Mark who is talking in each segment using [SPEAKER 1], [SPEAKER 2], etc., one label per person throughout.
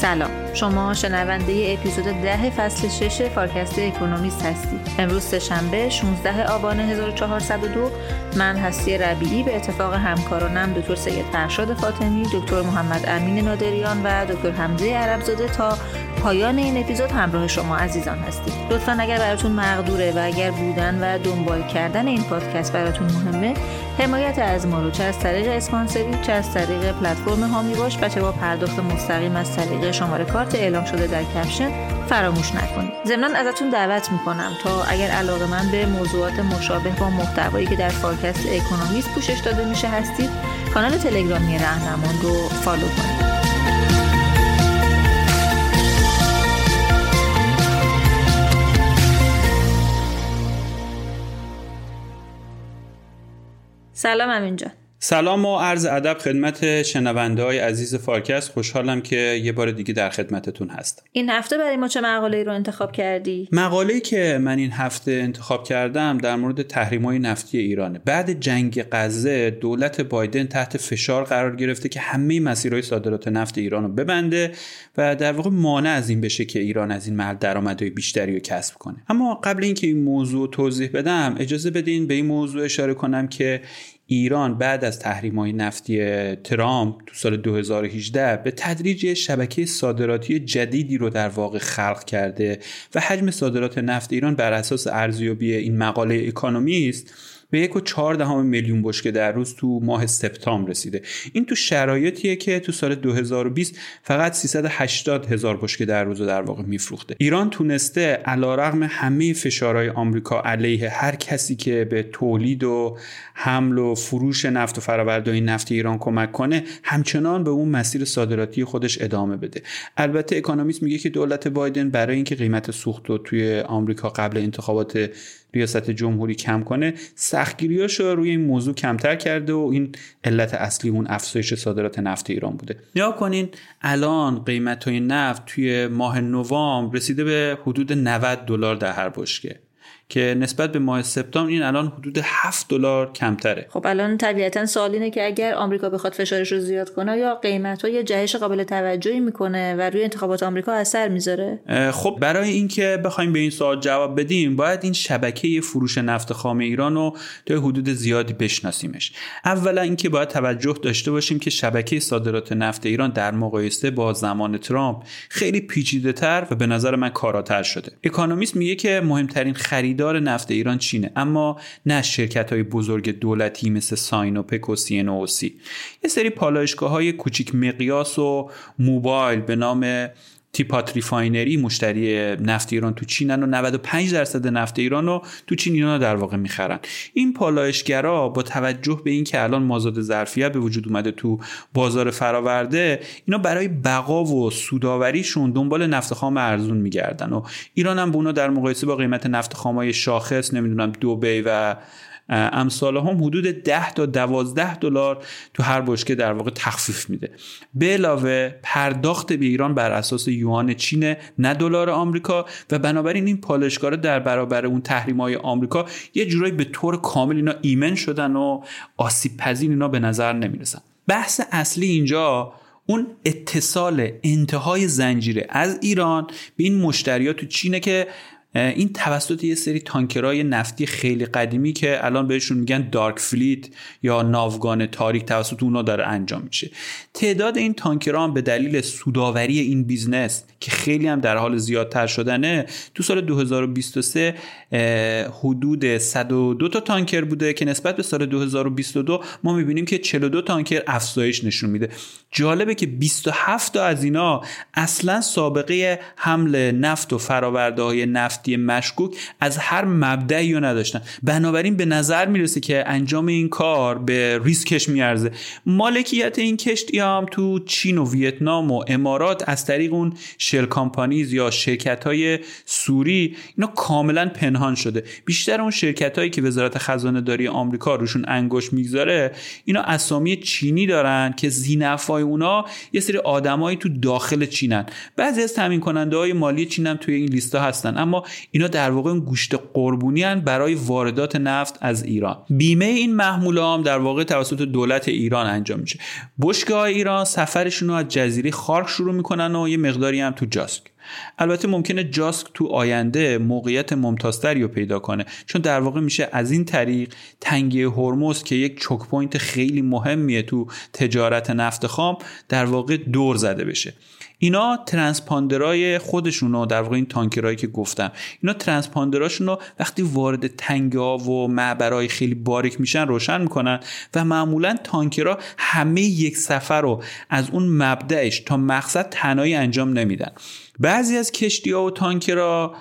[SPEAKER 1] سلام. شما شنونده اپیزود ده فصل 6 فارکست اکونومیست هستید. امروز سهشنبه 16 آبان 1402 من هستی ربیعی به اتفاق همکارانم دکتر سید فرشاد فاطمی دکتر محمد امین نادریان و دکتر حمزه عربزاده تا پایان این اپیزود همراه شما عزیزان هستید لطفا اگر براتون مقدوره و اگر بودن و دنبال کردن این پادکست براتون مهمه حمایت از ما رو چه از طریق اسپانسری چه از طریق پلتفرم حامی باش و چه با پرداخت مستقیم از طریق شماره کارت اعلام شده در caption فراموش نکنید. ضمنا ازتون دعوت می‌کنم تا اگر علاقه‌مند به موضوعات مشابه با محتوایی که در فارکست اکونومیست پوشش داده میشه هستید کانال تلگرامی رهنمان رو follow کنید. سلام امین جان.
[SPEAKER 2] سلام و عرض ادب خدمت شنونده های عزیز فارکست. خوشحالم که یه بار دیگه در خدمتتون هستم
[SPEAKER 1] این هفته برای ما چه مقاله رو انتخاب کردی؟
[SPEAKER 2] مقاله که من این هفته انتخاب کردم در مورد تحریم های نفتی ایرانه. بعد جنگ غزه دولت بایدن تحت فشار قرار گرفته که همه مسیرهای صادرات نفت ایران رو ببنده و در واقع مانع از این بشه که ایران از این محل درآمدهای بیشتری رو کسب کنه. اما قبل اینکه این موضوع توضیح بدم اجازه بدین به این موضوع اشاره کنم که ایران بعد از تحریم های نفتی ترامپ تو سال 2018 به تدریج شبکه صادراتی جدیدی رو در واقع خلق کرده و حجم صادرات نفت ایران بر اساس ارزیابی این مقاله اکانومیست به یک و چهار دهم میلیون بشکه در روز تو ماه سپتامبر رسیده. این تو شرایطیه که تو سال 2020 فقط 380 هزار بشکه در روز در واقع میفروخته. ایران تونسته علیرغم همه فشارهای آمریکا علیه هر کسی که به تولید و حمل و فروش نفت و فرآورده‌های نفت ایران کمک کنه همچنان به اون مسیر صادراتی خودش ادامه بده. البته اکونومیست میگه که دولت بایدن برای اینکه قیمت سوخت رو توی آمریکا قبل انتخابات ریاست جمهوری کم کنه سختگیریاش رو روی این موضوع کمتر کرده و این علت اصلی اون افزایش صادرات نفت ایران بوده. نیا کنین الان قیمت های نفت توی ماه نوامبر رسیده به حدود 90 دلار در هر بشکه. که نسبت به ماه سپتامبر این الان حدود 7 دلار کمتره.
[SPEAKER 1] خب الان طبیعتا سوال اینه که اگر آمریکا بخواد فشارش رو زیاد کنه یا قیمت ها یه جهش قابل توجهی می‌کنه و روی انتخابات آمریکا اثر می‌ذاره؟
[SPEAKER 2] خب برای اینکه بخوایم به این سوال جواب بدیم باید این شبکه فروش نفت خام ایران رو تا حدود زیادی بشناسیمش. اولا اینکه باید توجه داشته باشیم که شبکه صادرات نفت ایران در مقایسه با زمان ترامپ خیلی پیچیده تر و به نظر من کاراتر شده. اکونومیست میگه که مهمترین خرید خریدار نفت ایران چینه اما نه شرکت های بزرگ دولتی مثل ساینوپک و سی یه سری پالایشگاه های کوچیک مقیاس و موبایل به نام teapot refinery مشتری نفت ایران تو چینن و 95 درصد نفت ایران رو تو چین اینا در واقع می‌خرن. این پالایشگرا با توجه به اینکه الان مازاد ظرفیت به وجود اومده تو بازار فراورده اینا برای بقا و سودآوریشون دنبال نفت خام ارزون میگردن و ایران هم به اونا در مقایسه با قیمت نفت خامای شاخص نمی‌دونم دوبی و امثال هم حدود 10 تا 12 دلار تو هر بشکه در واقع تخفیف میده. به علاوه پرداخت به ایران بر اساس یوان چین نه دلار آمریکا و بنابراین این پالشگاه در برابر اون تحریم های آمریکا یه جورایی به طور کامل اینا ایمن شدن و آسیب پذیر اینا به نظر نمی‌رسن. بحث اصلی اینجا اون اتصال انتهای زنجیره از ایران به این مشتریات تو چینه که این توسط یه سری تانکرهای نفتی خیلی قدیمی که الان بهشون میگن دارک فلیت یا ناوگان تاریک توسط اونا داره انجام میشه. تعداد این تانکرها به دلیل سودآوری این business که خیلی هم در حال زیادتر شدنه تو سال 2023 حدود 102 تا تانکر بوده که نسبت به سال 2022 ما می‌بینیم که 42 تانکر افزایش نشون میده. جالبه که 27 تا از اینا اصلا سابقه حمل نفت و فراورده های نفتی مشکوک از هر مبدعی رو نداشتن. بنابراین به نظر می‌رسه که انجام این کار به ریسکش میارزه. مالکیت این کشتی هم تو چین و ویتنام و امارات از طریق اون شل کامپانیز یا شرکت های سوری اینا کاملا پنهان شده. بیشتر اون شرکت هایی که وزارت خزانه داری آمریکا روشون انگوش می‌گذاره اینا اسامی چینی دارن که زینفای اونا یه سری آدمایی تو داخل چینن. بعضی از تامین کننده های مالی چین هم توی این لیستا هستن. اما اینا در واقع گوشت قربونی برای واردات نفت از ایران. بیمه این محموله هم در واقع توسط دولت ایران انجام میشه. بشکه‌های ایران سفرشون رو از جزیره خارک شروع می‌کنن و یه مقداری هم تو جاسک. البته ممکنه جاسک تو آینده موقعیت ممتازتری رو پیدا کنه چون در واقع میشه از این طریق تنگه هرمز که یک choke point خیلی مهمیه تو تجارت نفت خام در واقع دور زده بشه. اینا ترانسپاندرای خودشون رو در واقع این تانکرهایی که گفتم. اینا ترانسپاندراشون رو وقتی وارد تنگه ها و معبرهای خیلی باریک میشن روشن می‌کنن و معمولا تانکرها همه یک سفر رو از اون مبدأش تا مقصد تنهایی انجام نمیدن. بعضی از کشتی ها و تانکرها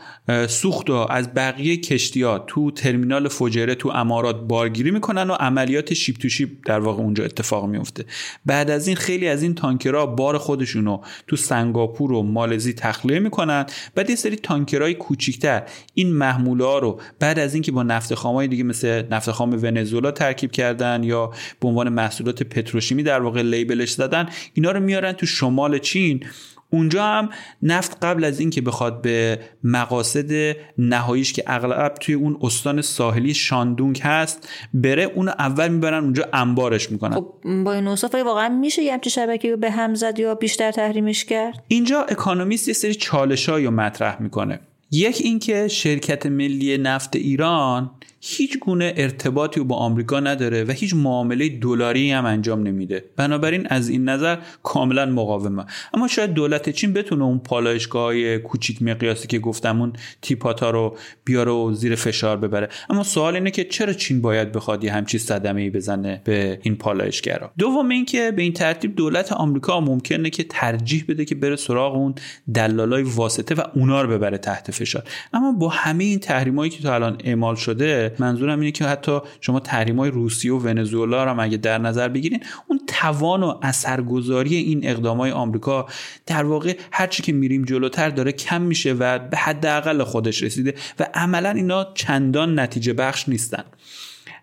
[SPEAKER 2] سوخت و از بقیه کشتی ها تو ترمینال فجیره تو امارات بارگیری می‌کنن و عملیات ship to ship در واقع اونجا اتفاق میفته بعد از این خیلی از این تانکرها بار خودشون رو تو سنگاپور و مالزی تخلیه می‌کنن بعد یه سری تانکرهای کوچیکتر. این محموله ها رو بعد از اینکه با نفت خامای دیگه مثل نفت خام ونزوئلا ترکیب کردن یا به عنوان محصولات پتروشیمی در واقع لیبلش زدن اینا رو میارن تو شمال چین. اونجا هم نفت قبل از اینکه بخواد به مقاصد نهاییش که اغلب توی اون استان ساحلی شاندونگ هست بره اون اول می‌برن اونجا انبارش می‌کنن. خب
[SPEAKER 1] با این اوصاف واقعا میشه یه همچین شبکه به هم زد یا بیشتر تحریمش کرد؟
[SPEAKER 2] اینجا اکانومیست یه سری چالش رو مطرح می‌کنه. یک اینکه شرکت ملی نفت ایران هیچ گونه ارتباطی با آمریکا نداره و هیچ معامله دلاری هم انجام نمیده. بنابراین از این نظر کاملا مقاومه. اما شاید دولت چین بتونه اون پالایشگاه های کوچیک مقیاسی که گفتم اون تیپاتا رو بیاره و زیر فشار ببره. اما سوال اینه که چرا چین باید بخواد یه همچی صدمه ای بزنه به این پالایشگرا؟ دوم اینکه به این ترتیب دولت آمریکا ممکنه که ترجیح بده که بره سراغ اون دلالای واسطه و اونا رو ببره تحت فشار. اما با همه این تحریمایی که تا الان اعمال شده منظورم اینه که حتی شما تحریم های روسیه و ونزوئلا رو اگه در نظر بگیرین اون توان و اثرگذاری این اقدام های آمریکا در واقع هرچی که میریم جلوتر داره کم میشه و به حداقل خودش رسیده و عملا اینا چندان نتیجه بخش نیستن.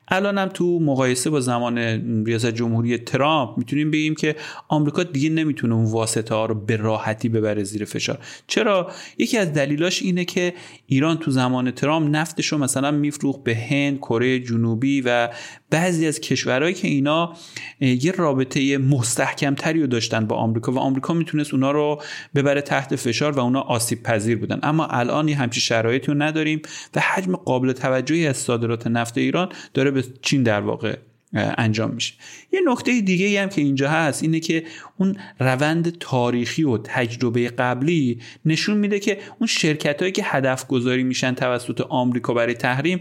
[SPEAKER 2] الانم تو مقایسه با زمان ریاست جمهوری ترامپ می‌تونیم بگیم که آمریکا دیگه نمی‌تونه اون واسطه ها رو به راحتی ببره زیر فشار. چرا؟ یکی از دلیلاش اینه که ایران تو زمان ترامپ نفتش رو مثلا میفروخت به هند کره جنوبی و بعضی از کشورهایی که اینا یه رابطه مستحکمتری رو داشتن با آمریکا و آمریکا می‌تونست اونا رو ببره تحت فشار و اونا آسیب پذیر بودن. اما الان یه همچین شرایطی رو نداریم و حجم قابل توجهی از صادرات نفت ایران داره به چین در واقع انجام میشه. یه نکته دیگه هم که اینجا هست اینه که اون روند تاریخی و تجربه قبلی نشون میده که اون شرکت هایی که هدف گذاری میشن توسط آمریکا برای تحریم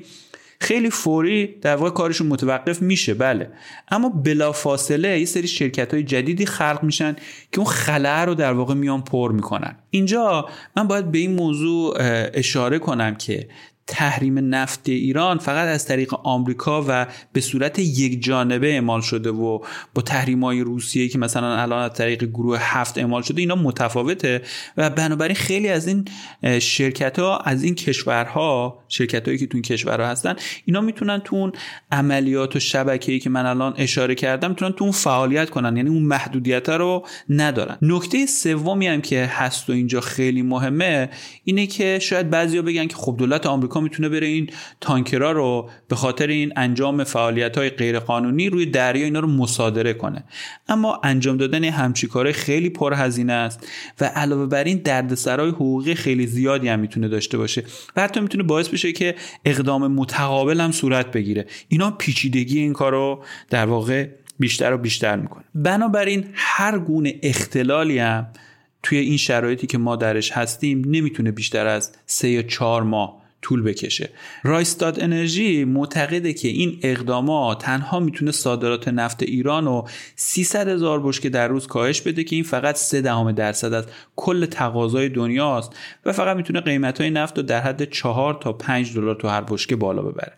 [SPEAKER 2] خیلی فوری در واقع کارشون متوقف میشه بله. اما بلافاصله یه سری شرکت های جدیدی خلق میشن که اون خلع رو در واقع میان پر می‌کنن. اینجا من باید به این موضوع اشاره کنم که تحریم نفت ایران فقط از طریق آمریکا و به صورت یک جانبه اعمال شده و با تحریم های روسیه که مثلا الان از طریق گروه هفت اعمال شده اینا متفاوته. و بنابراین خیلی از این شرکت ها از این کشورها شرکت هایی که تو این کشورها هستن اینا می‌تونن تو اون عملیات و شبکه‌ای که من الان اشاره کردم می‌تونن تو اون فعالیت کنن. یعنی اون محدودیت رو ندارن. نکته سومی هم که هست و اینجا خیلی مهمه اینه که شاید بعضیا بگن که خب دولت آمریکا می‌تونه بره این تانکرها رو به خاطر این انجام فعالیت های غیرقانونی روی دریا اینا رو مصادره کنه. اما انجام دادن همچی کاره خیلی پرهزینه است و علاوه بر این دردسرای حقوقی خیلی زیادی هم می‌تونه داشته باشه و حتی می‌تونه باعث بشه که اقدام متقابل هم صورت بگیره. اینا پیچیدگی این کار رو در واقع بیشتر و بیشتر می‌کنه. بنابراین هر گونه اختلالی هم توی این شرایطی که ما درش هستیم نمی‌تونه بیشتر از سه یا چهار ماه طول بکشه. رایستاد انرژی معتقده که این اقدامات تنها می‌تونه صادرات نفت ایران رو 300 هزار بشکه در روز کاهش بده که این فقط 3 دهم درصد از کل تقاضای دنیاست و فقط می‌تونه قیمت های نفت رو در حد 4 تا 5 دلار تو هر بشکه بالا ببره.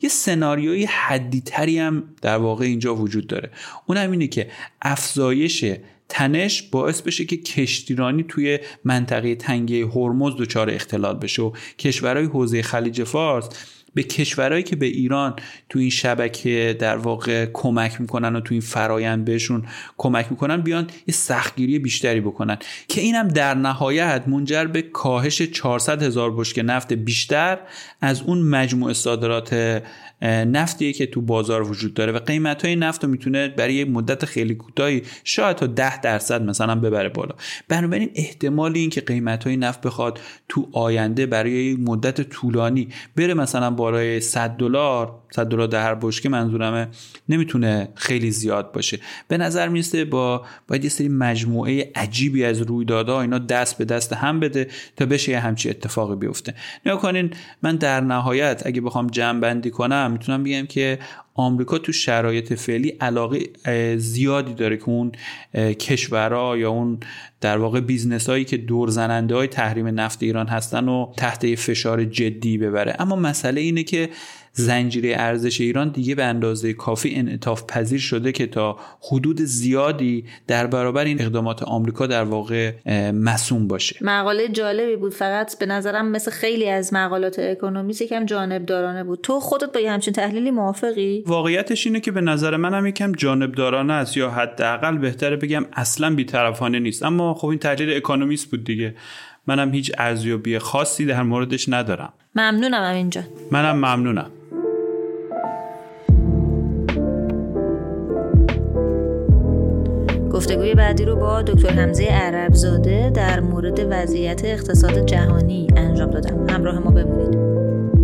[SPEAKER 2] یه سناریوی حدی تری هم در واقع اینجا وجود داره. اون هم اینه که افزایش تنش باعث بشه که کشتیرانی توی منطقه تنگه هرمز دچار اختلال بشه. و کشورهای حوزه خلیج فارس به کشورهایی که به ایران تو این شبکه در واقع کمک می‌کنن و تو این فرایند بهشون کمک می‌کنن بیان یه سختگیری بیشتری بکنن. که اینم در نهایت منجر به کاهش 400 هزار بشکه نفت بیشتر از اون مجموع صادرات نفتیه که تو بازار وجود داره. و قیمت های نفت رو می‌تونه برای یک مدت خیلی کوتاهی شاید تا 10 درصد مثلا ببره بالا. بنابراین احتمال این که قیمت های نفت بخواد تو آینده برای مدت طولانی بره مثلا بالای 100 دلار 100 دلار در هر بشکه منظورمه نمی‌تونه خیلی زیاد باشه. به نظر میسته با باید یه سری مجموعه عجیبی از رویدادها اینا دست به دست هم بده تا بشه یه همچی اتفاقی بیفته. نگاه کنین من در نهایت اگه بخوام جمع بندی کنم می‌تونم بگم که آمریکا تو شرایط فعلی علاقه زیادی داره که اون کشورها یا اون در واقع business هایی که دور زننده های تحریم نفت ایران هستن و تحت فشار جدی ببره. اما مسئله اینه که زنجیره ارزش ایران دیگه به اندازه کافی انعطاف پذیر شده که تا حدود زیادی در برابر این اقدامات آمریکا در واقع مسوم باشه.
[SPEAKER 1] مقاله جالبی بود. فقط به نظرم مثل خیلی از مقالات اکونومیست یکم جانبدارانه بود. تو خودت با یه همچین تحلیلی موافقی؟
[SPEAKER 2] واقعیتش اینه که به نظر منم یکم جانبدارانه است یا حداقل بهتره بگم اصلا بیطرفانه نیست. اما خب این تحلیل اکونومیست بود دیگه. منم هیچ ارزیابی خاصی در موردش ندارم.
[SPEAKER 1] ممنونم اینجا
[SPEAKER 2] منم ممنونم.
[SPEAKER 1] گفتگوی بعدی رو با دکتر حمزه عربزاده در مورد وضعیت اقتصاد جهانی انجام دادم. همراه ما بمونید.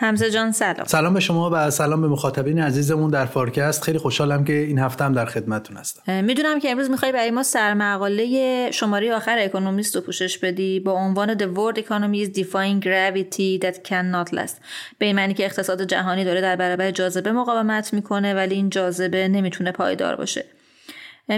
[SPEAKER 1] حمزه جان سلام.
[SPEAKER 3] سلام به شما و سلام به مخاطبین عزیزمون در فارکست. خیلی خوشحالم که این هفته هم در خدمتتون هستم.
[SPEAKER 1] می‌دونم که امروز می‌خوای برای ما سرمقاله شماره آخر اکونومیست رو پوشش بدی با عنوان The World Economy is Defying Gravity That Cannot Last. به این معنی که اقتصاد جهانی داره در برابر جاذبه مقاومت می‌کنه ولی این جاذبه نمی‌تونه پایدار باشه.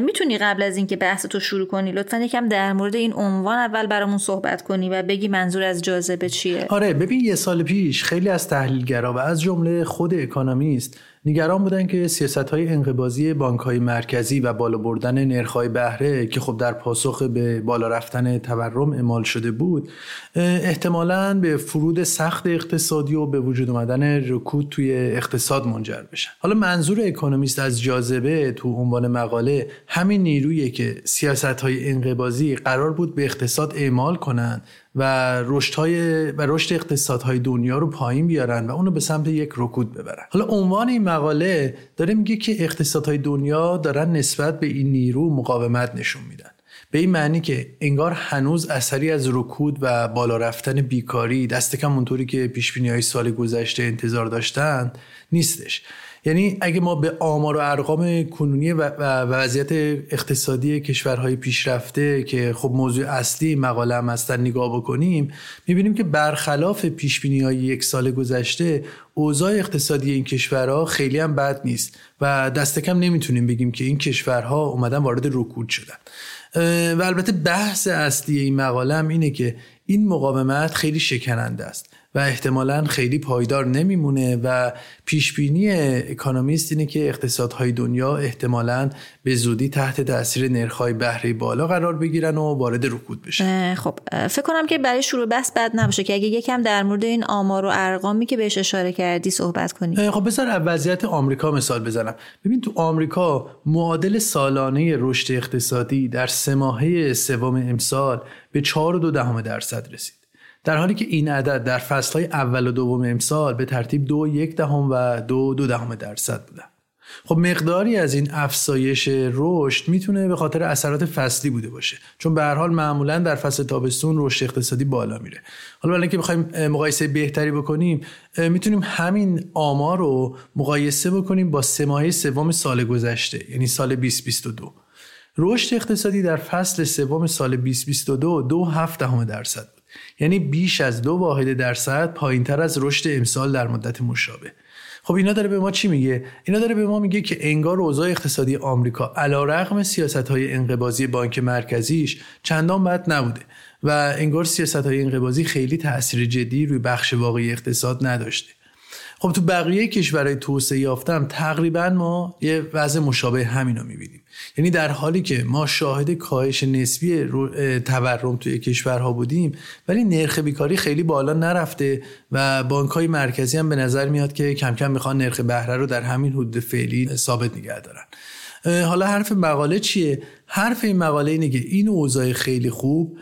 [SPEAKER 1] می‌تونی قبل از اینکه بحث تو شروع کنی لطفا یکم در مورد این عنوان اول برامون صحبت کنی و بگی منظور از جاذبه چیه؟
[SPEAKER 3] آره ببین یه سال پیش خیلی از تحلیلگرا و از جمله خود اکانومیست نگران بودن که سیاست های انقبازی بانک های مرکزی و بالا بردن نرخ بهره که خب در پاسخ به بالا رفتن تورم اعمال شده بود احتمالا به فرود سخت اقتصادی و به وجود آمدن رکود توی اقتصاد منجر بشن. حالا منظور اکونومیست از جاذبه تو عنوان مقاله همین نیرویی که سیاست های انقبازی قرار بود به اقتصاد اعمال کنند و رشد و رشد اقتصادهای دنیا رو پایین بیارن و اونو به سمت یک رکود ببرن. حالا عنوان این مقاله داره میگه که اقتصادهای دنیا دارن نسبت به این نیرو مقاومت نشون میدن. به این معنی که انگار هنوز اثری از رکود و بالا رفتن بیکاری دست کم اونطوری که پیش های سال گذشته انتظار داشتن نیستش. یعنی اگه ما به آمار و ارقام کنونی و وضعیت اقتصادی کشورهای پیشرفته که خب موضوع اصلی مقاله هم هستن نگاه بکنیم می‌بینیم که برخلاف پیش های یک سال گذشته اوضاع اقتصادی این کشورها خیلی هم بد نیست و دست کم نمی‌تونیم بگیم که این کشورها اومدن وارد رکود شدن. و البته بحث اصلی این مقاله هم اینه که این مقاومت خیلی شکننده است. و احتمالا خیلی پایدار نمیمونه و پیش بینی اکانومیست اینه که اقتصادهای دنیا احتمالا به زودی تحت تاثیر نرخ‌های بهره بالا قرار بگیرن و وارد رکود بشن.
[SPEAKER 1] خب فکر کنم که برای شروع بحث بد نباشه که اگه یکم در مورد این آمار و ارقامی که بهش اشاره کردی صحبت کنی.
[SPEAKER 3] خب بذار وضعیت آمریکا مثال بزنم. ببین تو آمریکا معادل سالانه رشد اقتصادی در سه ماهه سوم امسال به 4.2 درصد رسید. در حالی که این عدد در فصلهای اول و دوم امسال به ترتیب دو یک دهم و دو دو دهم درصد بودن خب مقداری از این افزایش رشد می‌تونه به خاطر اثرات فصلی بوده باشه. چون به هر حال معمولا در فصل تابستون رشد اقتصادی بالا میره. حالا برای اینکه بخوایم مقایسه بهتری بکنیم می‌تونیم همین آمار رو مقایسه بکنیم با سه ماهه سوم سال گذشته یعنی سال 2022 رشد اقتصادی در فصل سوم سال 2022 دو هفت دهم درصد بود. یعنی بیش از دو واحد درصد پایین تر از رشد امسال در مدت مشابه. خب اینا داره به ما چی میگه؟ اینا داره به ما میگه که انگار اوضاع اقتصادی آمریکا علیرغم سیاست های انقباضی بانک مرکزیش چندان بد نبوده و انگار سیاست های انقباضی خیلی تاثیر جدی روی بخش واقعی اقتصاد نداشته. خب تو بقیه کشورهای توسعه یافتم تقریبا ما یه وضع مشابه همین رو می‌بینیم. یعنی در حالی که ما شاهد کاهش نسبی تورم توی کشورها بودیم ولی نرخ بیکاری خیلی بالا نرفته و بانک های مرکزی هم به نظر میاد که کم کم می‌خوان نرخ بهره رو در همین حدود فعلی ثابت نگه دارن. حالا حرف مقاله چیه؟ حرف این مقاله اینه که این اوضاع خیلی خوب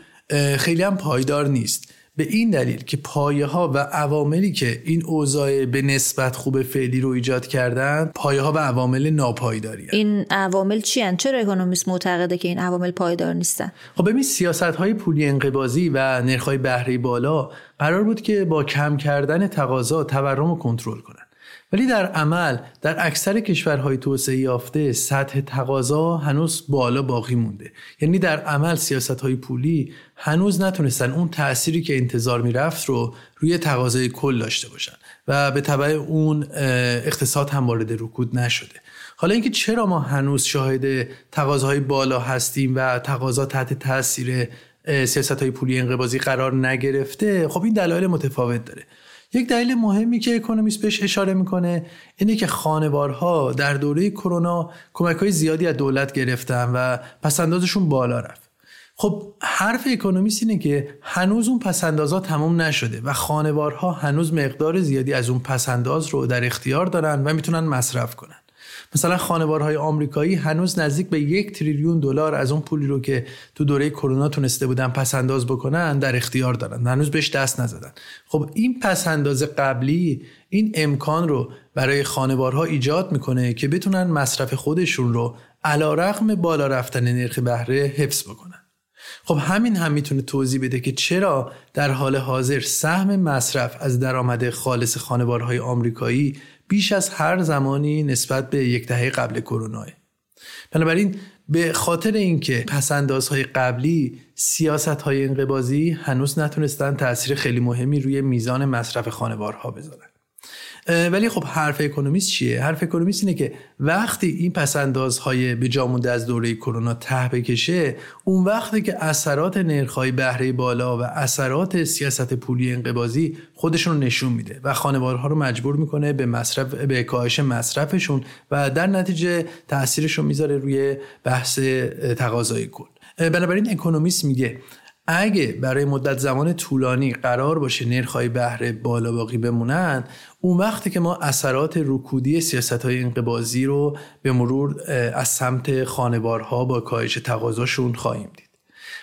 [SPEAKER 3] خیلی هم پایدار نیست. به این دلیل که پایه ها و عواملی که این اوضاع به نسبت خوب فعلی رو ایجاد کردن پایه ها و عوامل ناپایداری
[SPEAKER 1] این عوامل چی هن؟ چرا اکونومیست معتقده که این عوامل پایدار نیستن؟
[SPEAKER 3] خب ببین سیاست های پولی انقباضی و نرخ های بهره بالا قرار بود که با کم کردن تقاضا تورم رو کنترل کنن. ولی در عمل در اکثر کشورهای توسعه یافته سطح تقاضا هنوز بالا باقی مونده. یعنی در عمل سیاست های پولی هنوز نتونستن اون تأثیری که انتظار می‌رفت رو روی تقاضای کل داشته باشن و به طبع اون اقتصاد هم وارد رکود نشده. حالا اینکه چرا ما هنوز شاهد تقاضاهای بالا هستیم و تقاضا تحت تاثیر سیاست های پولی انقباضی قرار نگرفته خب این دلایل متفاوت داره. یک دلیل مهمی که اکونومیست بهش اشاره می‌کنه اینه که خانوارها در دوره کرونا کمک های زیادی از دولت گرفتن و پسندازشون بالا رفت. خب حرف اکونومیست اینه که هنوز اون پسندازها تموم نشده و خانوارها هنوز مقدار زیادی از اون پسنداز رو در اختیار دارن و می‌تونن مصرف کنن. مثلا خانوارهای آمریکایی هنوز نزدیک به یک تریلیون دلار از اون پولی رو که تو دوره کرونا تونسته بودن پس انداز بکنن در اختیار دارن. هنوز بهش دست نزدن. خب این پس انداز قبلی این امکان رو برای خانوارها ایجاد می‌کنه که بتونن مصرف خودشون رو علا رقم بالا رفتن نرخ بهره حفظ بکنن. خب همین هم می‌تونه توضیح بده که چرا در حال حاضر سهم مصرف از درآمد خالص خانوارهای آمریکایی بیش از هر زمانی نسبت به یک دهه قبل کرونا. بنابراین به خاطر اینکه پسندازهای قبلی سیاست های هنوز نتونستن تاثیر خیلی مهمی روی میزان مصرف خانوارها بذارن. ولی خب حرف اکونومیست چیه؟ حرف اکونومیست اینه که وقتی این پسندازهای به جا مونده از دوره کرونا ته بکشه اون وقتی که اثرات نرخ‌های بهره بالا و اثرات سیاست پولی انقباضی خودشون نشون میده و خانوارها رو مجبور می‌کنه به مصرف به کاهش مصرفشون و در نتیجه تاثیرش رو می‌ذاره روی بحث تقاضای کل. بنابراین اکونومیست میگه اگه برای مدت زمان طولانی قرار باشه نرخ‌های بهره بالا باقی بمونن اون وقتی که ما اثرات رکودی سیاست های انقبازی رو به مرور از سمت خانوارها با کاهش تقاضاشون خواهیم دید.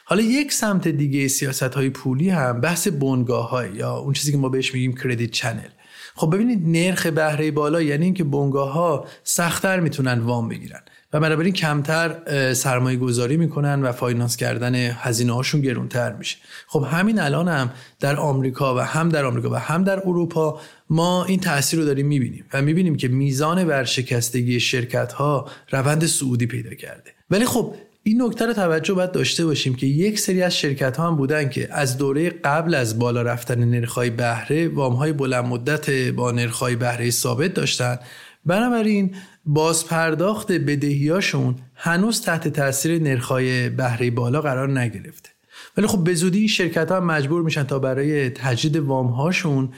[SPEAKER 3] حالا یک سمت دیگه سیاست های پولی هم بحث بنگاه های یا اون چیزی که ما بهش میگیم کردیت چنل خب ببینید نرخ بهره بالا یعنی اینکه بنگاه ها سختتر می‌تونن وام بگیرن. و بنابراین کمتر سرمایه گذاری می‌کنن و فاینانس کردن هزینه هاشون گرونتر میشه. خب همین الان هم در آمریکا و هم در آمریکا و هم در اروپا ما این تاثیر رو داریم می‌بینیم و می‌بینیم که میزان ورشکستگی شرکت ها روند سعودی پیدا کرده. ولی خب این نکته رو توجه باید داشته باشیم که یک سری از شرکت ها هم بودن که از دوره قبل از بالا رفتن نرخ‌های بهره وام های بلند مدت با نرخ‌های بهره ثابت داشتن. بنابراین بازپرداخت بدهیاشون هنوز تحت تاثیر نرخ‌های بهره بالا قرار نگرفته. ولی خب به زودی این شرکت ها مجبور میشن تا برای تجدید وام هاشون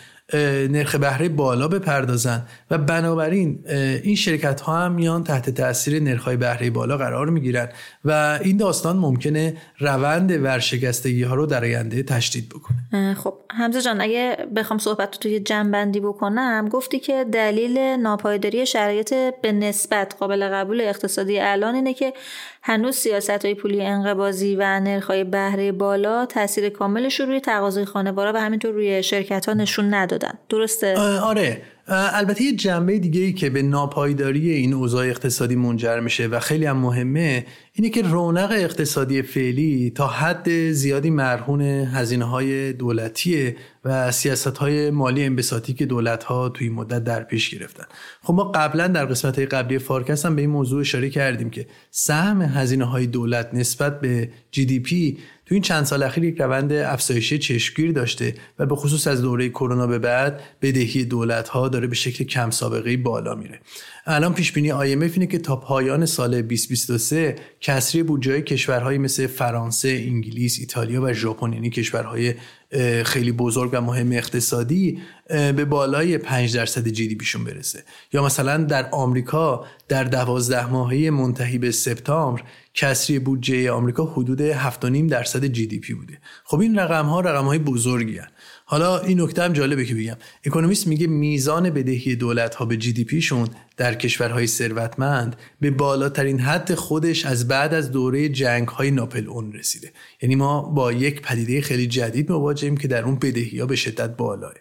[SPEAKER 3] نرخ بهره بالا بپردازن. و بنابراین این شرکت ها هم میان تحت تاثیر نرخ های بهره بالا قرار می‌گیرن. و این داستان ممکنه روند ورشکستگی ها رو در آینده تشدید بکنه.
[SPEAKER 1] خب حمزه جان اگه بخوام صحبت رو توی جنبندی بکنم گفتی که دلیل ناپایداری شرایط به نسبت قابل قبول اقتصادی الان اینه که هنوز سیاست های پولی انقبازی و نرخ های بهره بالا تاثیر کاملش رو روی تقاضای خانوارا و همینطور روی شرکت ها نشون ندادن. درسته؟
[SPEAKER 3] آره. البته یه جنبه دیگه ای که به ناپایداری این اوضاع اقتصادی منجر میشه و خیلی هم مهمه اینه که رونق اقتصادی فعلی تا حد زیادی مرهون هزینه های دولتیه و سیاست های مالی انبساطی که دولت ها توی مدت در پیش گرفتن. خب ما قبلا در قسمت های قبلی فارکست هم به این موضوع اشاره کردیم که سهم هزینه های دولت نسبت به GDP تو این چند سال اخیر یک روند افزایشی چشمگیر داشته و به خصوص از دوره کرونا به بعد بدهی دولت ها داره به شکل کم سابقه بالا میره. الان پیش بینی IMF اینه که تا پایان سال 2023 کسری بودجه کشورهایی مثل فرانسه، انگلیس، ایتالیا و ژاپن یعنی کشورهای خیلی بزرگ و مهم اقتصادی به بالای 5 درصد جی دی پیشون برسه. یا مثلا در آمریکا در دوازده ماهه منتهی به سپتامبر کسری بودجه آمریکا حدود 7.5 درصد جی دی پی بوده. خب این رقم ها رقم های بزرگی هن. حالا این نکته هم جالبه که بگم. اکونومیست میگه میزان بدهی دولت ها به جی دی پیشون در کشورهای ثروتمند به بالاترین حد خودش از بعد از دوره جنگ های ناپل اون رسیده. یعنی ما با یک پدیده خیلی جدید مواجهیم که در اون بدهی ها به شدت بالاه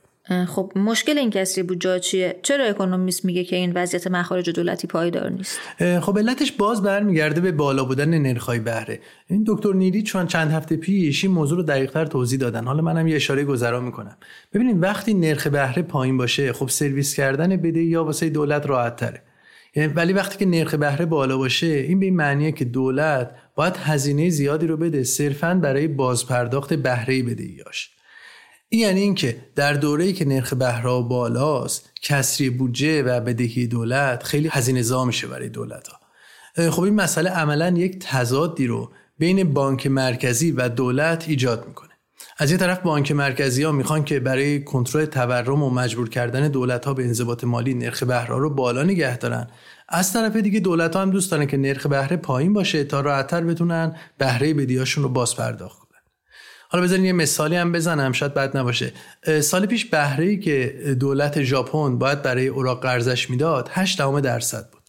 [SPEAKER 1] خب مشکل این کسری بود جا چیه؟ چرا اکونومیست میگه که این وضعیت مخارج دولتی پایدار نیست؟
[SPEAKER 3] خب علتش باز برمیگرده به بالا بودن نرخ‌های بهره. این دکتر نیری چون چند هفته پیش این موضوع رو دقیقتر توضیح دادن. حالا منم یه اشاره گذرا می‌کنم. ببینید وقتی نرخ بهره پایین باشه خب سرویس کردن بدهی یا واسه دولت راحت تره. یعنی ولی وقتی که نرخ بهره بالا باشه این به این معنیه که دولت باید هزینه زیادی رو بده صرفا برای بازپرداخت بهره بدهیاش. این یعنی اینکه در دوره‌ای که نرخ بهره بالاست کسری بودجه و بدهی دولت خیلی هزینه زا میشه برای دولت ها خب این مسئله عملا یک تضادی رو بین بانک مرکزی و دولت ایجاد می‌کنه. از یه طرف بانک مرکزی ها می‌خوان که برای کنترل تورم و مجبور کردن دولت ها به انضباط مالی نرخ بهره رو بالا نگه دارن. از طرف دیگه دولت ها هم دوست دارن که نرخ بهره پایین باشه تا راحتتر بتونن بهره بدیهاشون رو باز پرداخت حالا بذارین یه مثالی هم بزنم شاید بد نباشه. سال پیش بهره ای که دولت ژاپن باید برای اوراق قرضش می‌داد 8 درصد بود.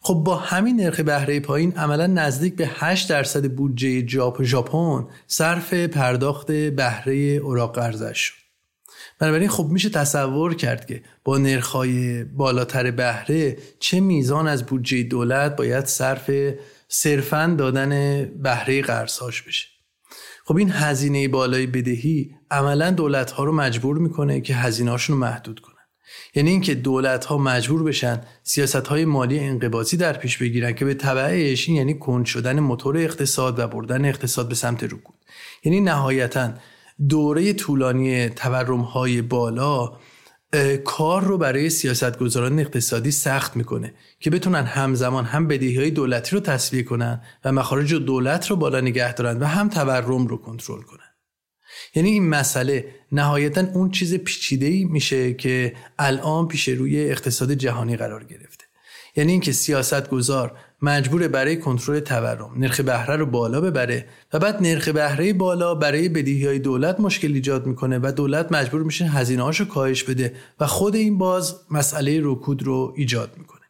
[SPEAKER 3] خب با همین نرخ بهره پایین عملا نزدیک به 8 درصد بودجه ژاپن صرف پرداخت بهره اوراق قرضش شد. بنابراین خب میشه تصور کرد که با نرخهای بالاتر بهره چه میزان از بودجه دولت باید صرف صرفا دادن بهره قرضهاش بشه. خب این هزینه بالای بدهی عملا دولت ها رو مجبور می‌کنه که هزینه‌هاشون رو محدود کنن. یعنی اینکه دولت ها مجبور بشن سیاست های مالی انقباضی در پیش بگیرن که به تبعش این یعنی کند شدن موتور اقتصاد و بردن اقتصاد به سمت رکود. یعنی نهایتا دوره طولانی تورم های بالا کار رو برای سیاستگزاران اقتصادی سخت می‌کنه که بتونن همزمان هم بدهی های دولتی رو تصویه کنن و مخارج دولت رو بالا نگه دارن و هم تورم رو کنترل کنن. یعنی این مسئله نهایتا اون چیز پیچیده ای میشه که الان پیش روی اقتصاد جهانی قرار گرفته. یعنی اینکه سیاست گذار مجبور برای کنترل تورم نرخ بهره رو بالا ببره و بعد نرخ بهره بالا برای بدهی های دولت مشکل ایجاد می‌کنه و دولت مجبور میشه هزینه رو کاهش بده و خود این باز مسئله رکود رو ایجاد می‌کنه.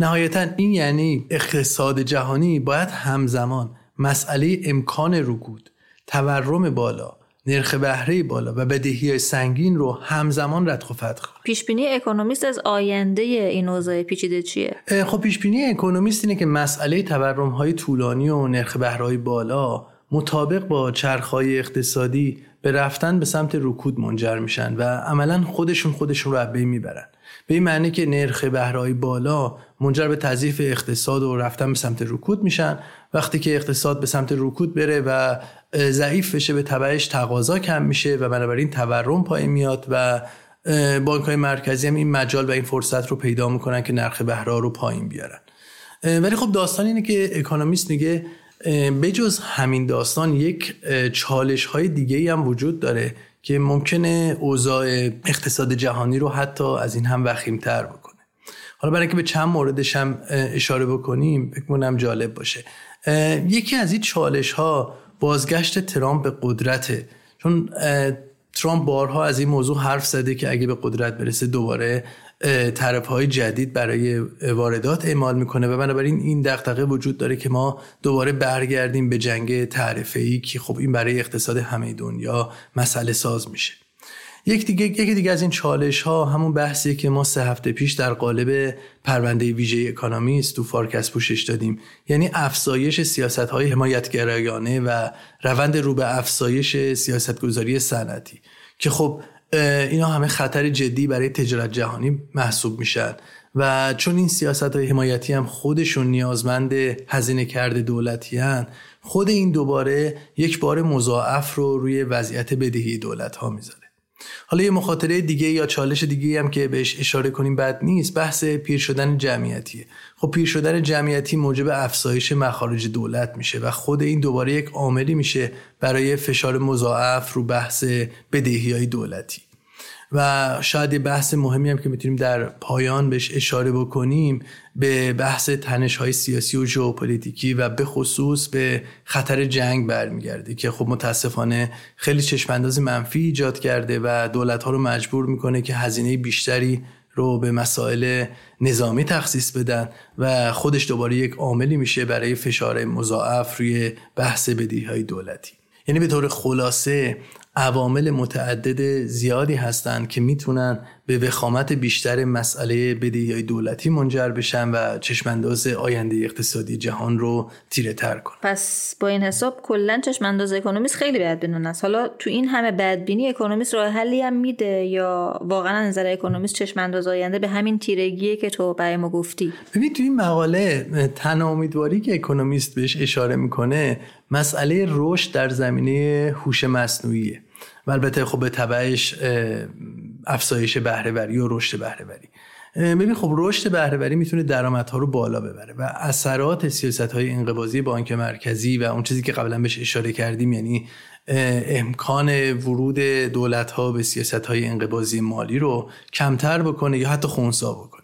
[SPEAKER 3] نهایتا این یعنی اقتصاد جهانی باید همزمان مسئله امکان رکود تورم بالا نرخ بهره بالا و بدهی سنگین رو همزمان ردخ و فتح کنه
[SPEAKER 1] پیش بینی اکونومیست از آینده این اوضاع پیچیده چیه؟
[SPEAKER 3] خب پیش بینی اکونومیست اینه که مسئله تورم های طولانی و نرخ بهره بالا مطابق با چرخهای اقتصادی به رفتن به سمت رکود منجر میشن و عملا خودشون خودشون رو بین می‌برن. به این معنی که نرخ بهرهای بالا منجر به تضعیف اقتصاد و رفتن به سمت رکود میشن. وقتی که اقتصاد به سمت رکود بره و ضعیف بشه به تبعش تقاضا کم میشه و بنابراین تورم پایین میاد و بانک های مرکزی هم این مجال و این فرصت رو پیدا می‌کنن که نرخ بهره رو پایین بیارن. ولی خب داستان اینه که اکونومیست میگه بجز همین داستان یک چالش های دیگه هم وجود داره که ممکنه اوضاع اقتصاد جهانی رو حتی از این هم وخیمتر بکنه. حالا برای اینکه به چند موردش هم اشاره بکنیم بکنم جالب باشه. یکی از این چالش ها بازگشت ترامپ به قدرته. چون ترامپ بارها از این موضوع حرف زده که اگه به قدرت برسه دوباره طرف های جدید برای واردات اعمال می‌کنه و بنابراین این دغدغه وجود داره که ما دوباره برگردیم به جنگ تعرفه ای که خب این برای اقتصاد همه دنیا مسئله ساز میشه. یک دیگه یکی دیگه از این چالش ها همون بحثیه که ما سه هفته پیش در قالب پرونده ویژه اکانومیست تو فارکست پوشش دادیم. یعنی افزایش سیاست های حمایتگرایانه و روند رو به افزایش سیاستگذاری صنعتی. که خب اینا همه خطر جدی برای تجارت جهانی محسوب میشن. و چون این سیاست های حمایتی هم خودشون نیازمند هزینه‌کرد دولتی هن خود این دوباره یک بار مضاعف رو روی وضعیت بدهی دولت ها می‌ذاره. حالا یه مخاطره دیگه یا چالش دیگه هم که بهش اشاره کنیم بد نیست بحث پیر شدن جمعیتیه. خب پیر شدن جمعیتی موجب افزایش مخارج دولت میشه و خود این دوباره یک عاملی میشه برای فشار مضاعف رو بحث بدهی های دولتی. و شاید یه بحث مهمی هم که می‌تونیم در پایان بهش اشاره بکنیم به بحث تنش های سیاسی و ژئوپلیتیکی و به خصوص به خطر جنگ برمیگرده که خب متاسفانه خیلی چشمانداز منفی ایجاد کرده و دولت ها رو مجبور می‌کنه که هزینه بیشتری رو به مسائل نظامی تخصیص بدن و خودش دوباره یک عاملی میشه برای فشار مضاعف روی بحث بدهی های دولتی. یعنی به طور خلاصه عوامل متعدد زیادی هستند که می‌تونن به وخامت بیشتر مسئله بدهی دولتی منجر بشن و چشمانداز آینده اقتصادی جهان رو تیره تر کن
[SPEAKER 1] پس با این حساب کلا چشمانداز اکونومیست خیلی بدبینانه است. حالا تو این همه بدبینی اکونومیست راه حلی هم میده یا واقعا نظر اکونومیست چشمانداز آینده به همین تیرگیه که تو برای ما گفتی؟
[SPEAKER 3] ببین تو این مقاله تن امیدواری که اکونومیست بهش اشاره می‌کنه مسئله رشد در زمینه هوش مصنوعیه. و البته خب به تبعش افزایش بهرهوری و رشد بهرهوری. ببین خب رشد بهرهوری می‌تونه درآمدها رو بالا ببره و اثرات سیاست های انقباضی بانک مرکزی و اون چیزی که قبلا بهش اشاره کردیم یعنی امکان ورود دولت ها به سیاست های انقباضی مالی رو کمتر بکنه یا حتی خونسا بکنه.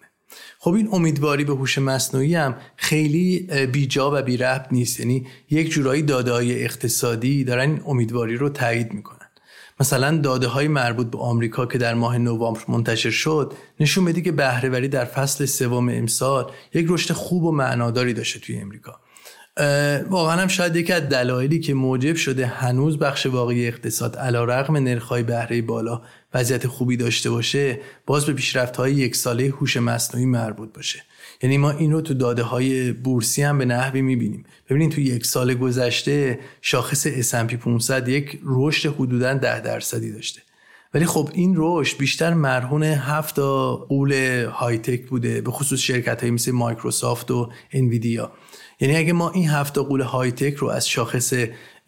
[SPEAKER 3] خب این امیدواری به هوش مصنوعی هم خیلی بیجا و بی ربط نیست. یعنی یک جورایی داده های اقتصادی دارن این امیدواری رو تایید می‌کنن. مثلا داده های مربوط به آمریکا که در ماه نوامبر منتشر شد نشون میده که بهرهوری در فصل سوم امسال یک رشد خوب و معناداری داشته توی امریکا واقعا هم شاید یکی از دلایلی که موجب شده هنوز بخش واقعی اقتصاد علا رقم نرخهای بهره بالا وضعیت خوبی داشته باشه باز به پیشرفت های یک ساله هوش مصنوعی مربوط باشه. یعنی ما این رو تو داده های بورسی هم به نحوی می‌بینیم. ببینید تو یک سال گذشته شاخص S&P 500 یک رشد حدودا 10 درصدی داشته. ولی خب این رشد بیشتر مرهون هفت قول های تک بوده به خصوص شرکت های مثل مایکروسافت و انویدیا یعنی اگه ما این هفت قول های تک رو از شاخص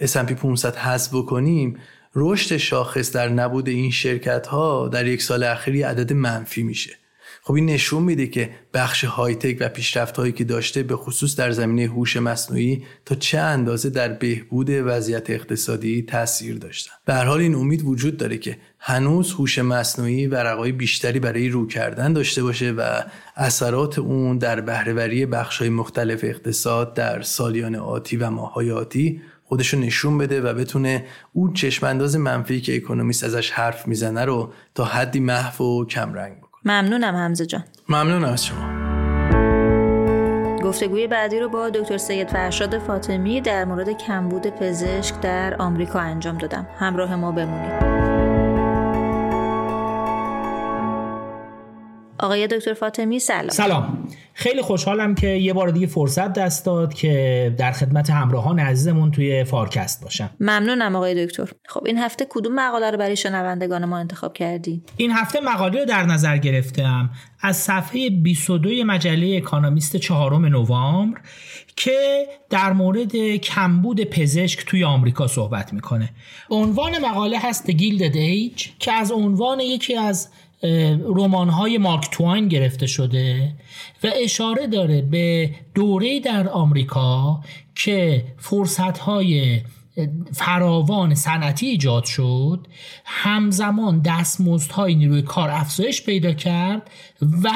[SPEAKER 3] S&P 500 حذف بکنیم رشد شاخص در نبود این شرکت ها در یک سال اخیر عدد منفی میشه. خب این نشون میده که بخش های تک و پیشرفت هایی که داشته به خصوص در زمینه هوش مصنوعی تا چه اندازه در بهبود وضعیت اقتصادی تاثیر داشتن. به هر حال این امید وجود داره که هنوز هوش مصنوعی ورقای بیشتری برای رو کردن داشته باشه و اثرات اون در بهرهوری بخش های مختلف اقتصاد در سالیان آتی و ماهای آتی خودشو نشون بده و بتونه اون چشمانداز منفی که اکونومیست ازش حرف می‌زنه رو تا حدی محو و کمرنگ
[SPEAKER 1] ممنونم حمزه جان.
[SPEAKER 3] ممنونم از شما.
[SPEAKER 1] گفتگوی بعدی رو با دکتر سید فرشاد فاطمی در مورد کمبود پزشک در آمریکا انجام دادم. همراه ما بمونید. آقای دکتر فاطمی سلام.
[SPEAKER 4] سلام. خیلی خوشحالم که یه بار دیگه فرصت دست داد که در خدمت همراهان عزیزمون توی فارکست باشم.
[SPEAKER 1] ممنونم آقای دکتر. خب این هفته کدوم مقاله رو برای شنوندگان ما انتخاب کردی
[SPEAKER 4] این هفته مقاله رو در نظر گرفتم از صفحه 22 مجله اکانومیست چهارم نوامبر که در مورد کمبود پزشک توی آمریکا صحبت می‌کنه. عنوان مقاله هست Gilded Age که از عنوان یکی از رمان های مارک توین گرفته شده و اشاره داره به دوره در آمریکا که فرصت های فراوان صنعتی ایجاد شد همزمان دستمزدهای نیروی کار افزایش پیدا کرد و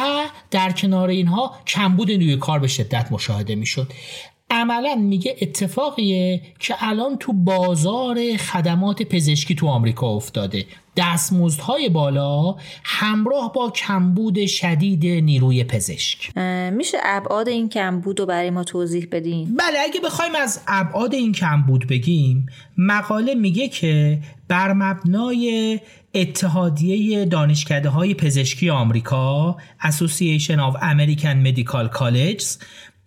[SPEAKER 4] در کنار اینها کمبود نیروی کار به شدت مشاهده می‌شد. عملا میگه اتفاقیه که الان تو بازار خدمات پزشکی تو آمریکا افتاده. دستمزدهای بالا همراه با کمبود شدید نیروی پزشک.
[SPEAKER 1] میشه ابعاد این کمبود رو برای ما توضیح بدین؟
[SPEAKER 4] بله اگه بخوایم از ابعاد این کمبود بگیم مقاله میگه که بر مبنای اتحادیه دانشکده های پزشکی آمریکا Association of American Medical Colleges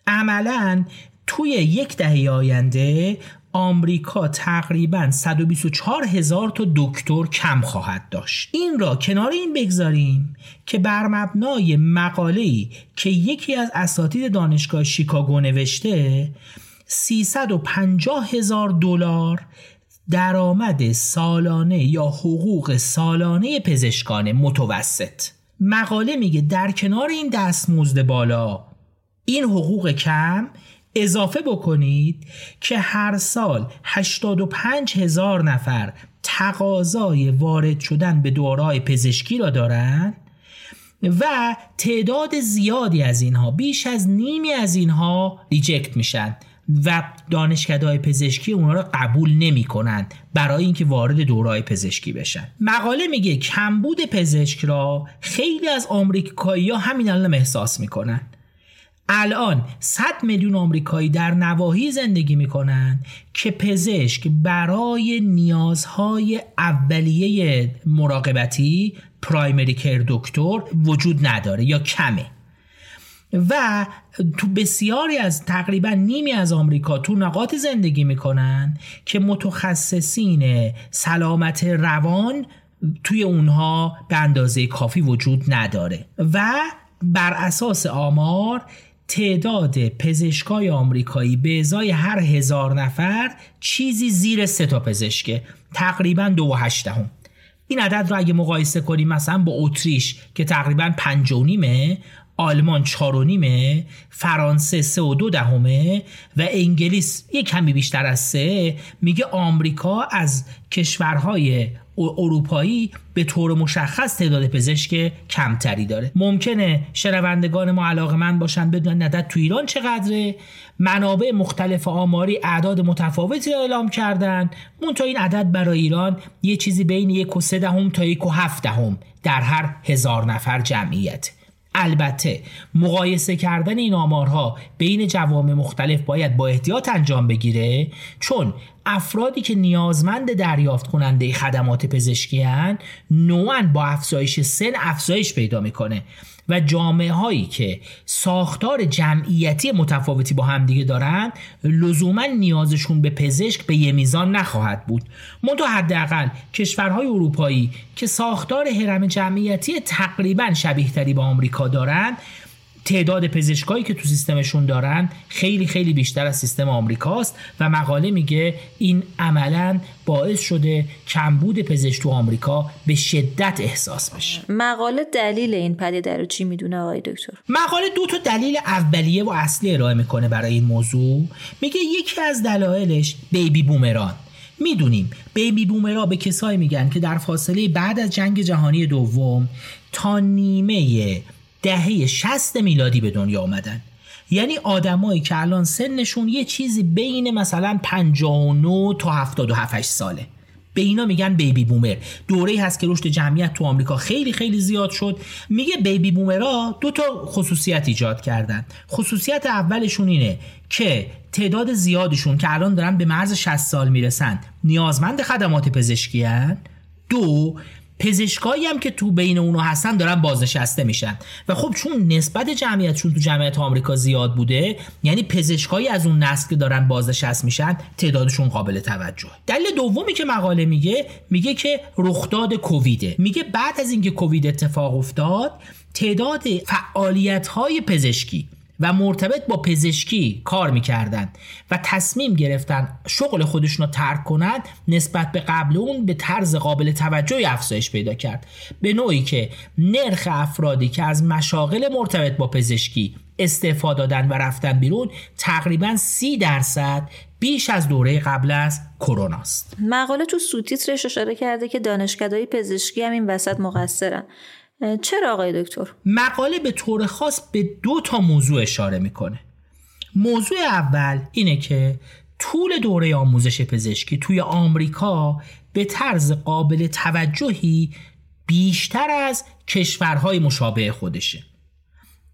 [SPEAKER 4] عملا توی یک دهه آینده آمریکا تقریبا 124 هزار تا دکتر کم خواهد داشت. این را کنار این بگذاریم که بر مبنای مقاله‌ای که یکی از اساتید دانشگاه شیکاگو نوشته 350 هزار دلار درآمد سالانه یا حقوق سالانه پزشکان متوسط. مقاله میگه در کنار این دستمزد بالا این حقوق کم اضافه بکنید که هر سال 85 هزار نفر تقاضای وارد شدن به دورای پزشکی را دارند و تعداد زیادی از اینها بیش از نیمی از اینها ریجکت میشن و دانشکده پزشکی اونا رو قبول نمی کنند برای اینکه وارد دورای پزشکی بشن. مقاله میگه کمبود پزشک را خیلی از آمریکایی ها همین الان احساس می‌کنن. الان 100 میلیون آمریکایی در نواحی زندگی می‌کنن که پزشک برای نیازهای اولیه مراقبتی پرایمری کر دکتر وجود نداره یا کمه. و تو بسیاری از تقریبا نیمی از آمریکا تو نقاط زندگی می‌کنن که متخصصین سلامت روان توی اونها به اندازه کافی وجود نداره. و بر اساس آمار تعداد پزشکای آمریکایی به ازای هر هزار نفر چیزی زیر سه تا پزشکه. تقریبا دو و هشتهم این عدد رو اگه مقایسه کنیم مثلا با اتریش که تقریبا پنج و نیمه آلمان چار و نیمه فرانسه سه و دو دهمه و انگلیس یک کمی بیشتر از سه میگه آمریکا از کشورهای اروپایی به طور مشخص تعداد پزشک کمتری داره. ممکنه شنوندگان ما علاقه من باشن بدون ندد تو ایران چقدره. منابع مختلف آماری اعداد متفاوتی را اعلام کردن. منتها این عدد برای ایران یه چیزی بین یک و سه دهم تا یک و هفت دهم در هر هزار نفر جمعیت. البته مقایسه کردن این آمارها بین جوامع مختلف باید با احتیاط انجام بگیره چون افرادی که نیازمند دریافت کننده خدمات پزشکی هن نوعا با افزایش سن افزایش پیدا می‌کنه. و جامعه هایی که ساختار جمعیتی متفاوتی با همدیگه دارن لزوما نیازشون به پزشک به یه میزان نخواهد بود. منتها حداقل کشورهای اروپایی که ساختار حرم جمعیتی تقریبا شبیه تری با آمریکا دارن تعداد پزشکایی که تو سیستمشون دارن خیلی خیلی بیشتر از سیستم آمریکاست و مقاله میگه این عملا باعث شده کمبود پزشک تو آمریکا به شدت احساس بشه.
[SPEAKER 1] مقاله دلیل این پدیده رو چی می‌دونه آقای دکتر؟
[SPEAKER 4] مقاله دو تا دلیل اولیه و اصلی ارائه می‌کنه برای این موضوع. میگه یکی از دلایلش بیبی بومران. می‌دونیم بیبی بومرا به کسایی میگن که در فاصله بعد از جنگ جهانی دوم تا نیمه دهه 60 میلادی به دنیا آمدن. یعنی آدمایی که الان سنشون یه چیزی بین مثلا 59 تا 77 ساله. به اینا میگن بیبی بومر. دوره هست که رشد جمعیت تو آمریکا خیلی خیلی زیاد شد. میگه بیبی بومرها دو تا خصوصیت ایجاد کردن. خصوصیت اولشون اینه که تعداد زیادشون که الان دارن به مرز 60 سال می‌رسن نیازمند خدمات پزشکی هن. دو پزشکایی هم که تو بین اونو هستن دارن بازنشسته میشن. و خب چون نسبت جمعیتشون تو جمعیت آمریکا زیاد بوده یعنی پزشکایی از اون نسل که دارن بازنشست میشن تعدادشون قابل توجه. دلیل دومی که مقاله میگه میگه که رخداد کوویده. میگه بعد از اینکه کووید اتفاق افتاد تعداد فعالیت های پزشکی و مرتبط با پزشکی کار می‌کردن و تصمیم گرفتن شغل خودشون رو ترک کنند نسبت به قبل اون به طرز قابل توجهی افزایش پیدا کرد. به نوعی که نرخ افرادی که از مشاغل مرتبط با پزشکی استعفا دادن و رفتن بیرون تقریبا سی درصد بیش از دوره قبل از کرونا است
[SPEAKER 1] مقاله تو سوتیترش اشاره کرده که دانشکدهای پزشکی هم این وسط مقصرن. چرا آقای دکتر؟
[SPEAKER 4] مقاله به طور خاص به دو تا موضوع اشاره می‌کنه. موضوع اول اینه که طول دوره آموزش پزشکی توی آمریکا به طرز قابل توجهی بیشتر از کشورهای مشابه خودشه.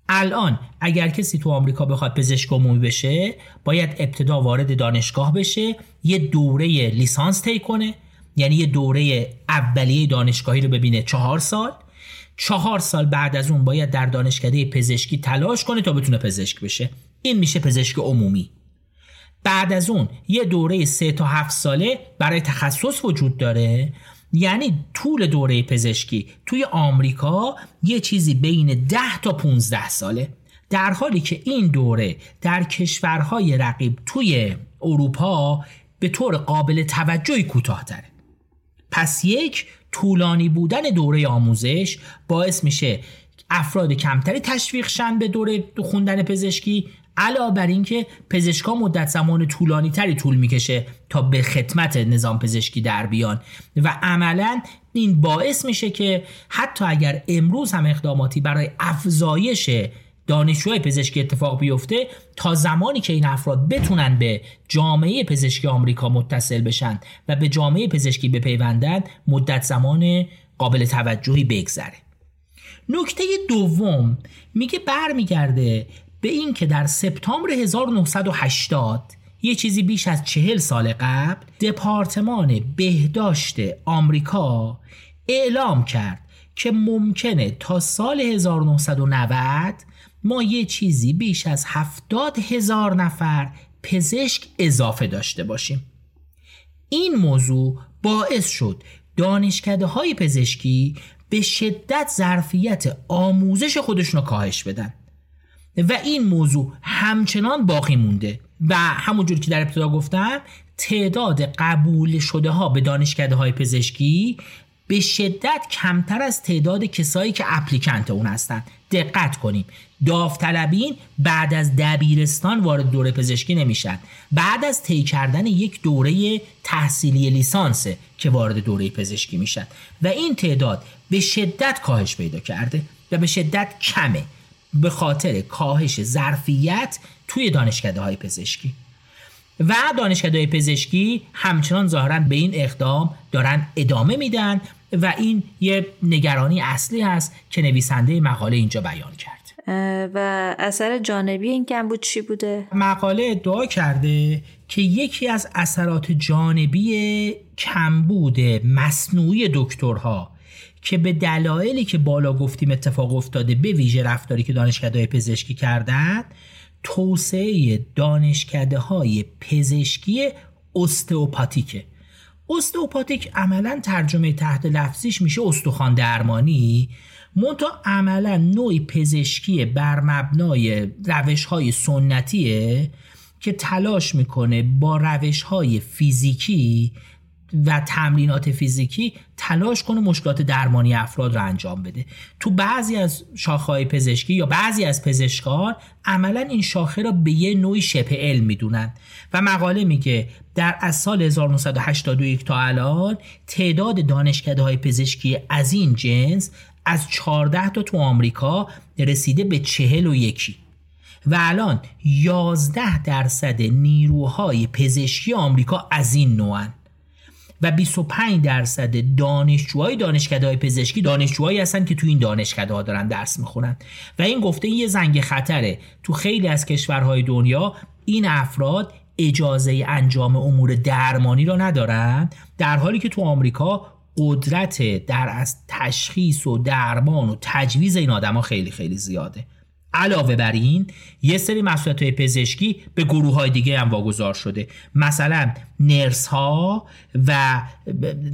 [SPEAKER 4] الان اگر کسی تو آمریکا بخواد پزشک عمومی بشه باید ابتدا وارد دانشگاه بشه یه دوره لیسانس طی کنه یعنی یه دوره اولیه دانشگاهی رو ببینه چهار سال. چهار سال بعد از اون باید در دانشکده پزشکی تلاش کنه تا بتونه پزشک بشه. این میشه پزشک عمومی. بعد از اون یه دوره سه تا هفت ساله برای تخصص وجود داره. یعنی طول دوره پزشکی توی آمریکا یه چیزی بین 10 تا 15 ساله. در حالی که این دوره در کشورهای رقیب توی اروپا به طور قابل توجهی کوتاهتره. پس یک طولانی بودن دوره آموزش باعث میشه افراد کمتری تشویق شن به دوره خوندن پزشکی علاوه بر اینکه پزشکا مدت زمان طولانی تری طول می‌کشه تا به خدمت نظام پزشکی در بیان. و عملا این باعث میشه که حتی اگر امروز هم اقداماتی برای افزایش دانشجوهای پزشکی اتفاق بیفته تا زمانی که این افراد بتونن به جامعه پزشکی آمریکا متصل بشن و به جامعه پزشکی بپیوندن مدت زمان قابل توجهی بگذره. نکته دوم میگه برمیگرده به این که در سپتامبر 1980 یه چیزی بیش از چهل سال قبل دپارتمان بهداشت آمریکا اعلام کرد که ممکنه تا سال 1990 ما یه چیزی بیش از هفتاد هزار نفر پزشک اضافه داشته باشیم. این موضوع باعث شد دانشکده های پزشکی به شدت ظرفیت آموزش خودشون رو کاهش بدن. و این موضوع همچنان باقی مونده. و همونجور که در ابتدا گفتم تعداد قبول شده ها به دانشکده های پزشکی به شدت کمتر از تعداد کسایی که اپلیکنت اون هستن. دقت کنیم. داوطلبین بعد از دبیرستان وارد دوره پزشکی نمیشن. بعد از طی کردن یک دوره تحصیلی لیسانسه که وارد دوره پزشکی میشن. و این تعداد به شدت کاهش پیدا کرده و به شدت کمه. به خاطر کاهش ظرفیت توی دانشکده های پزشکی. و دانشکده پزشکی همچنان ظاهرا به این اقدام دارن ادامه میدن و این یه نگرانی اصلی هست که نویسنده مقاله اینجا بیان کرد
[SPEAKER 1] و اثر جانبی این کمبود چی بوده؟
[SPEAKER 4] مقاله ادعا کرده که یکی از اثرات جانبی کمبود مصنوعی دکترها که به دلایلی که بالا گفتیم اتفاق افتاده به ویژه رفتاری که دانشکده پزشکی کردند توسعه دانشکده های پزشکی استئوپاتیکه استئوپاتیک عملا ترجمه تحت لفظیش میشه استخوان درمانی. منتها عملا نوعی پزشکی بر مبنای روش های سنتیه که تلاش می‌کنه با روش های فیزیکی و تمرینات فیزیکی تلاش کنه مشکلات درمانی افراد رو انجام بده. تو بعضی از شاخه‌های پزشکی یا بعضی از پزشکان عملا این شاخه را به یه نوعی شبه علم می‌دونن و مقاله میگه در از سال 1981 تا الان تعداد دانشکده های پزشکی از این جنس از 14 تا تو آمریکا رسیده به 41 و الان 11 درصد نیروهای پزشکی آمریکا از این نوعن. و 25 درصد دانشجوهای دانشکده پزشکی دانشجوهایی هستن که تو این دانشکده ها دارن درس می‌خونن. و این گفته یه زنگ خطره. تو خیلی از کشورهای دنیا این افراد اجازه انجام امور درمانی را ندارن در حالی که تو آمریکا قدرت در از تشخیص و درمان و تجویز این آدما خیلی خیلی زیاده. علاوه بر این یه سری مسئولیت های پزشکی به گروه های دیگه هم واگذار شده. مثلا نرس ها و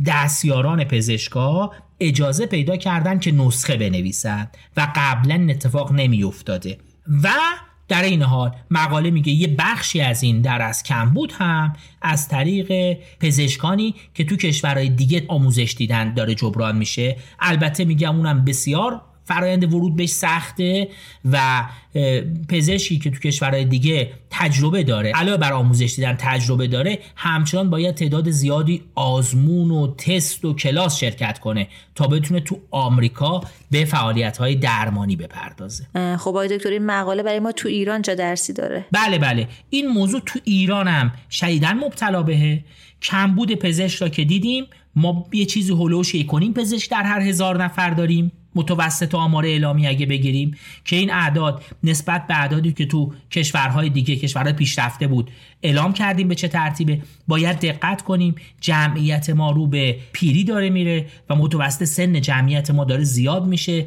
[SPEAKER 4] دستیاران پزشکا اجازه پیدا کردن که نسخه بنویسن و قبلا اتفاق نمی افتاده و در این حال مقاله میگه یه بخشی از این در از کمبود هم از طریق پزشکانی که تو کشورهای دیگه آموزش دیدن داره جبران میشه. البته میگم اونم بسیار فرایند ورود بهش سخته و پزشکی که تو کشورهای دیگه تجربه داره علاوه بر آموزش دیدن تجربه داره همچنان باید تعداد زیادی آزمون و تست و کلاس شرکت کنه تا بتونه تو آمریکا به فعالیت های درمانی بپردازه.
[SPEAKER 1] خب آقای دکتر این مقاله برای ما تو ایران چه درسی داره؟
[SPEAKER 4] بله بله. این موضوع تو ایران هم شدیدن مبتلا بهه. کمبود پزشک را که دیدیم ما یه چیزی هلوش کنیم پزشک در هر هزار نفر داریم. متوسط آمار اعلامی اگه بگیریم که این اعداد نسبت به اعدادی که تو کشورهای دیگه کشورهای پیشرفته بود اعلام کردیم به چه ترتیبه. باید دقت کنیم جمعیت ما رو به پیری داره میره و متوسط سن جمعیت ما داره زیاد میشه.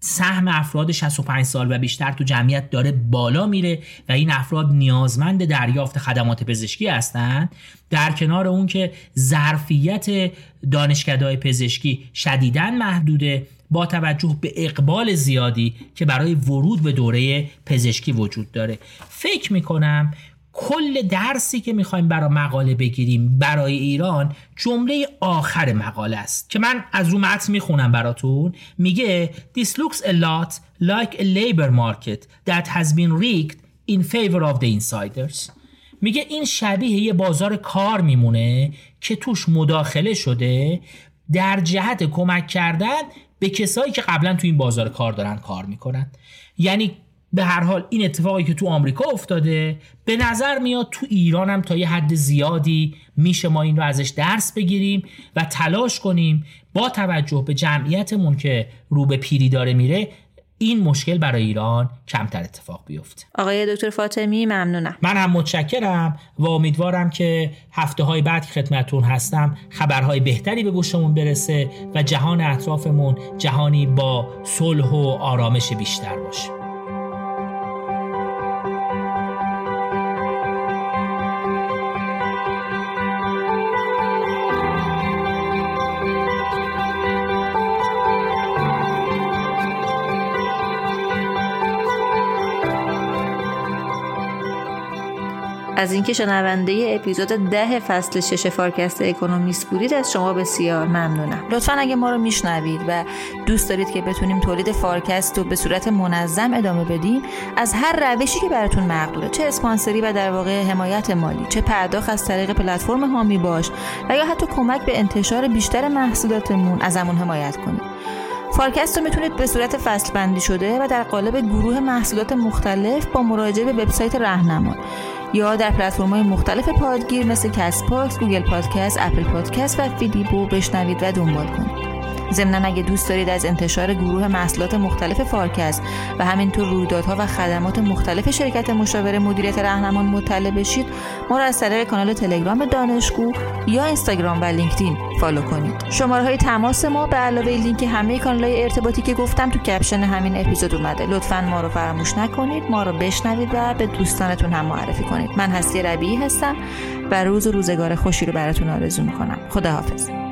[SPEAKER 4] سهم افراد 65 سال و بیشتر تو جمعیت داره بالا میره و این افراد نیازمند دریافت خدمات پزشکی هستند در کنار اون که ظرفیت دانشکده پزشکی شدیداً محدوده. با توجه به اقبال زیادی که برای ورود به دوره پزشکی وجود داره. فکر می‌کنم کل درسی که می‌خوایم برای مقاله بگیریم برای ایران جمله آخر مقاله است که من از رو متن می‌خونم براتون. میگه This looks a lot like a labor market that has been rigged in favor of the insiders. میگه این شبیه یه بازار کار میمونه که توش مداخله شده در جهت کمک کردن به کسایی که قبلا تو این بازار کار دارن کار می‌کنن. یعنی به هر حال این اتفاقی که تو آمریکا افتاده به نظر میاد تو ایران هم تا یه حد زیادی میشه ما این رو ازش درس بگیریم و تلاش کنیم با توجه به جمعیتمون که رو به پیری داره میره این مشکل برای ایران کمتر اتفاق بیفته.
[SPEAKER 1] آقای دکتر فاطمی ممنونم.
[SPEAKER 4] من هم متشکرم و امیدوارم که هفته های بعد که خدمتون هستم خبرهای بهتری به گوشمون برسه و جهان اطرافمون جهانی با صلح و آرامش بیشتر باشه.
[SPEAKER 1] از اینکه شنونده اپیزود ده فصل شش فارکست اکونومیست بودید از شما بسیار ممنونم. لطفا اگه ما رو میشنوید و دوست دارید که بتونیم تولید فارکست رو به صورت منظم ادامه بدیم از هر روشی که براتون مقدوره چه اسپانسری و در واقع حمایت مالی چه پرداخت از طریق پلتفرم حامی باش و یا حتی کمک به انتشار بیشتر محصولاتمون ازمون حمایت کنید. فارکست رو می‌تونید به صورت فصل بندی شده و در قالب گروه محصولات مختلف با مراجعه به وبسایت رهنما یا در پلتفرم های مختلف پادگیر مثل Castbox، Google Podcast، Apple Podcast و فیلیبو بشنوید و دنبال کنید. ضمنا اگه دوست دارید از انتشار گروه محصولات مختلف فارکست و همینطور رویدادها و خدمات مختلف شرکت مشاور مدیریت رهنما مطلع بشید ما را از طریق کانال تلگرام دانشگو یا اینستاگرام و LinkedIn follow کنید. شماره های تماس ما به علاوه لینک همه کانال های ارتباطی که گفتم تو caption همین اپیزود اومده. لطفا ما رو فراموش نکنید ما رو بشنوید و به دوستانتون هم معرفی کنید. من هستی ربیعی هستم و روز و روزگار خوشی رو براتون آرزو می‌کنم. خداحافظ.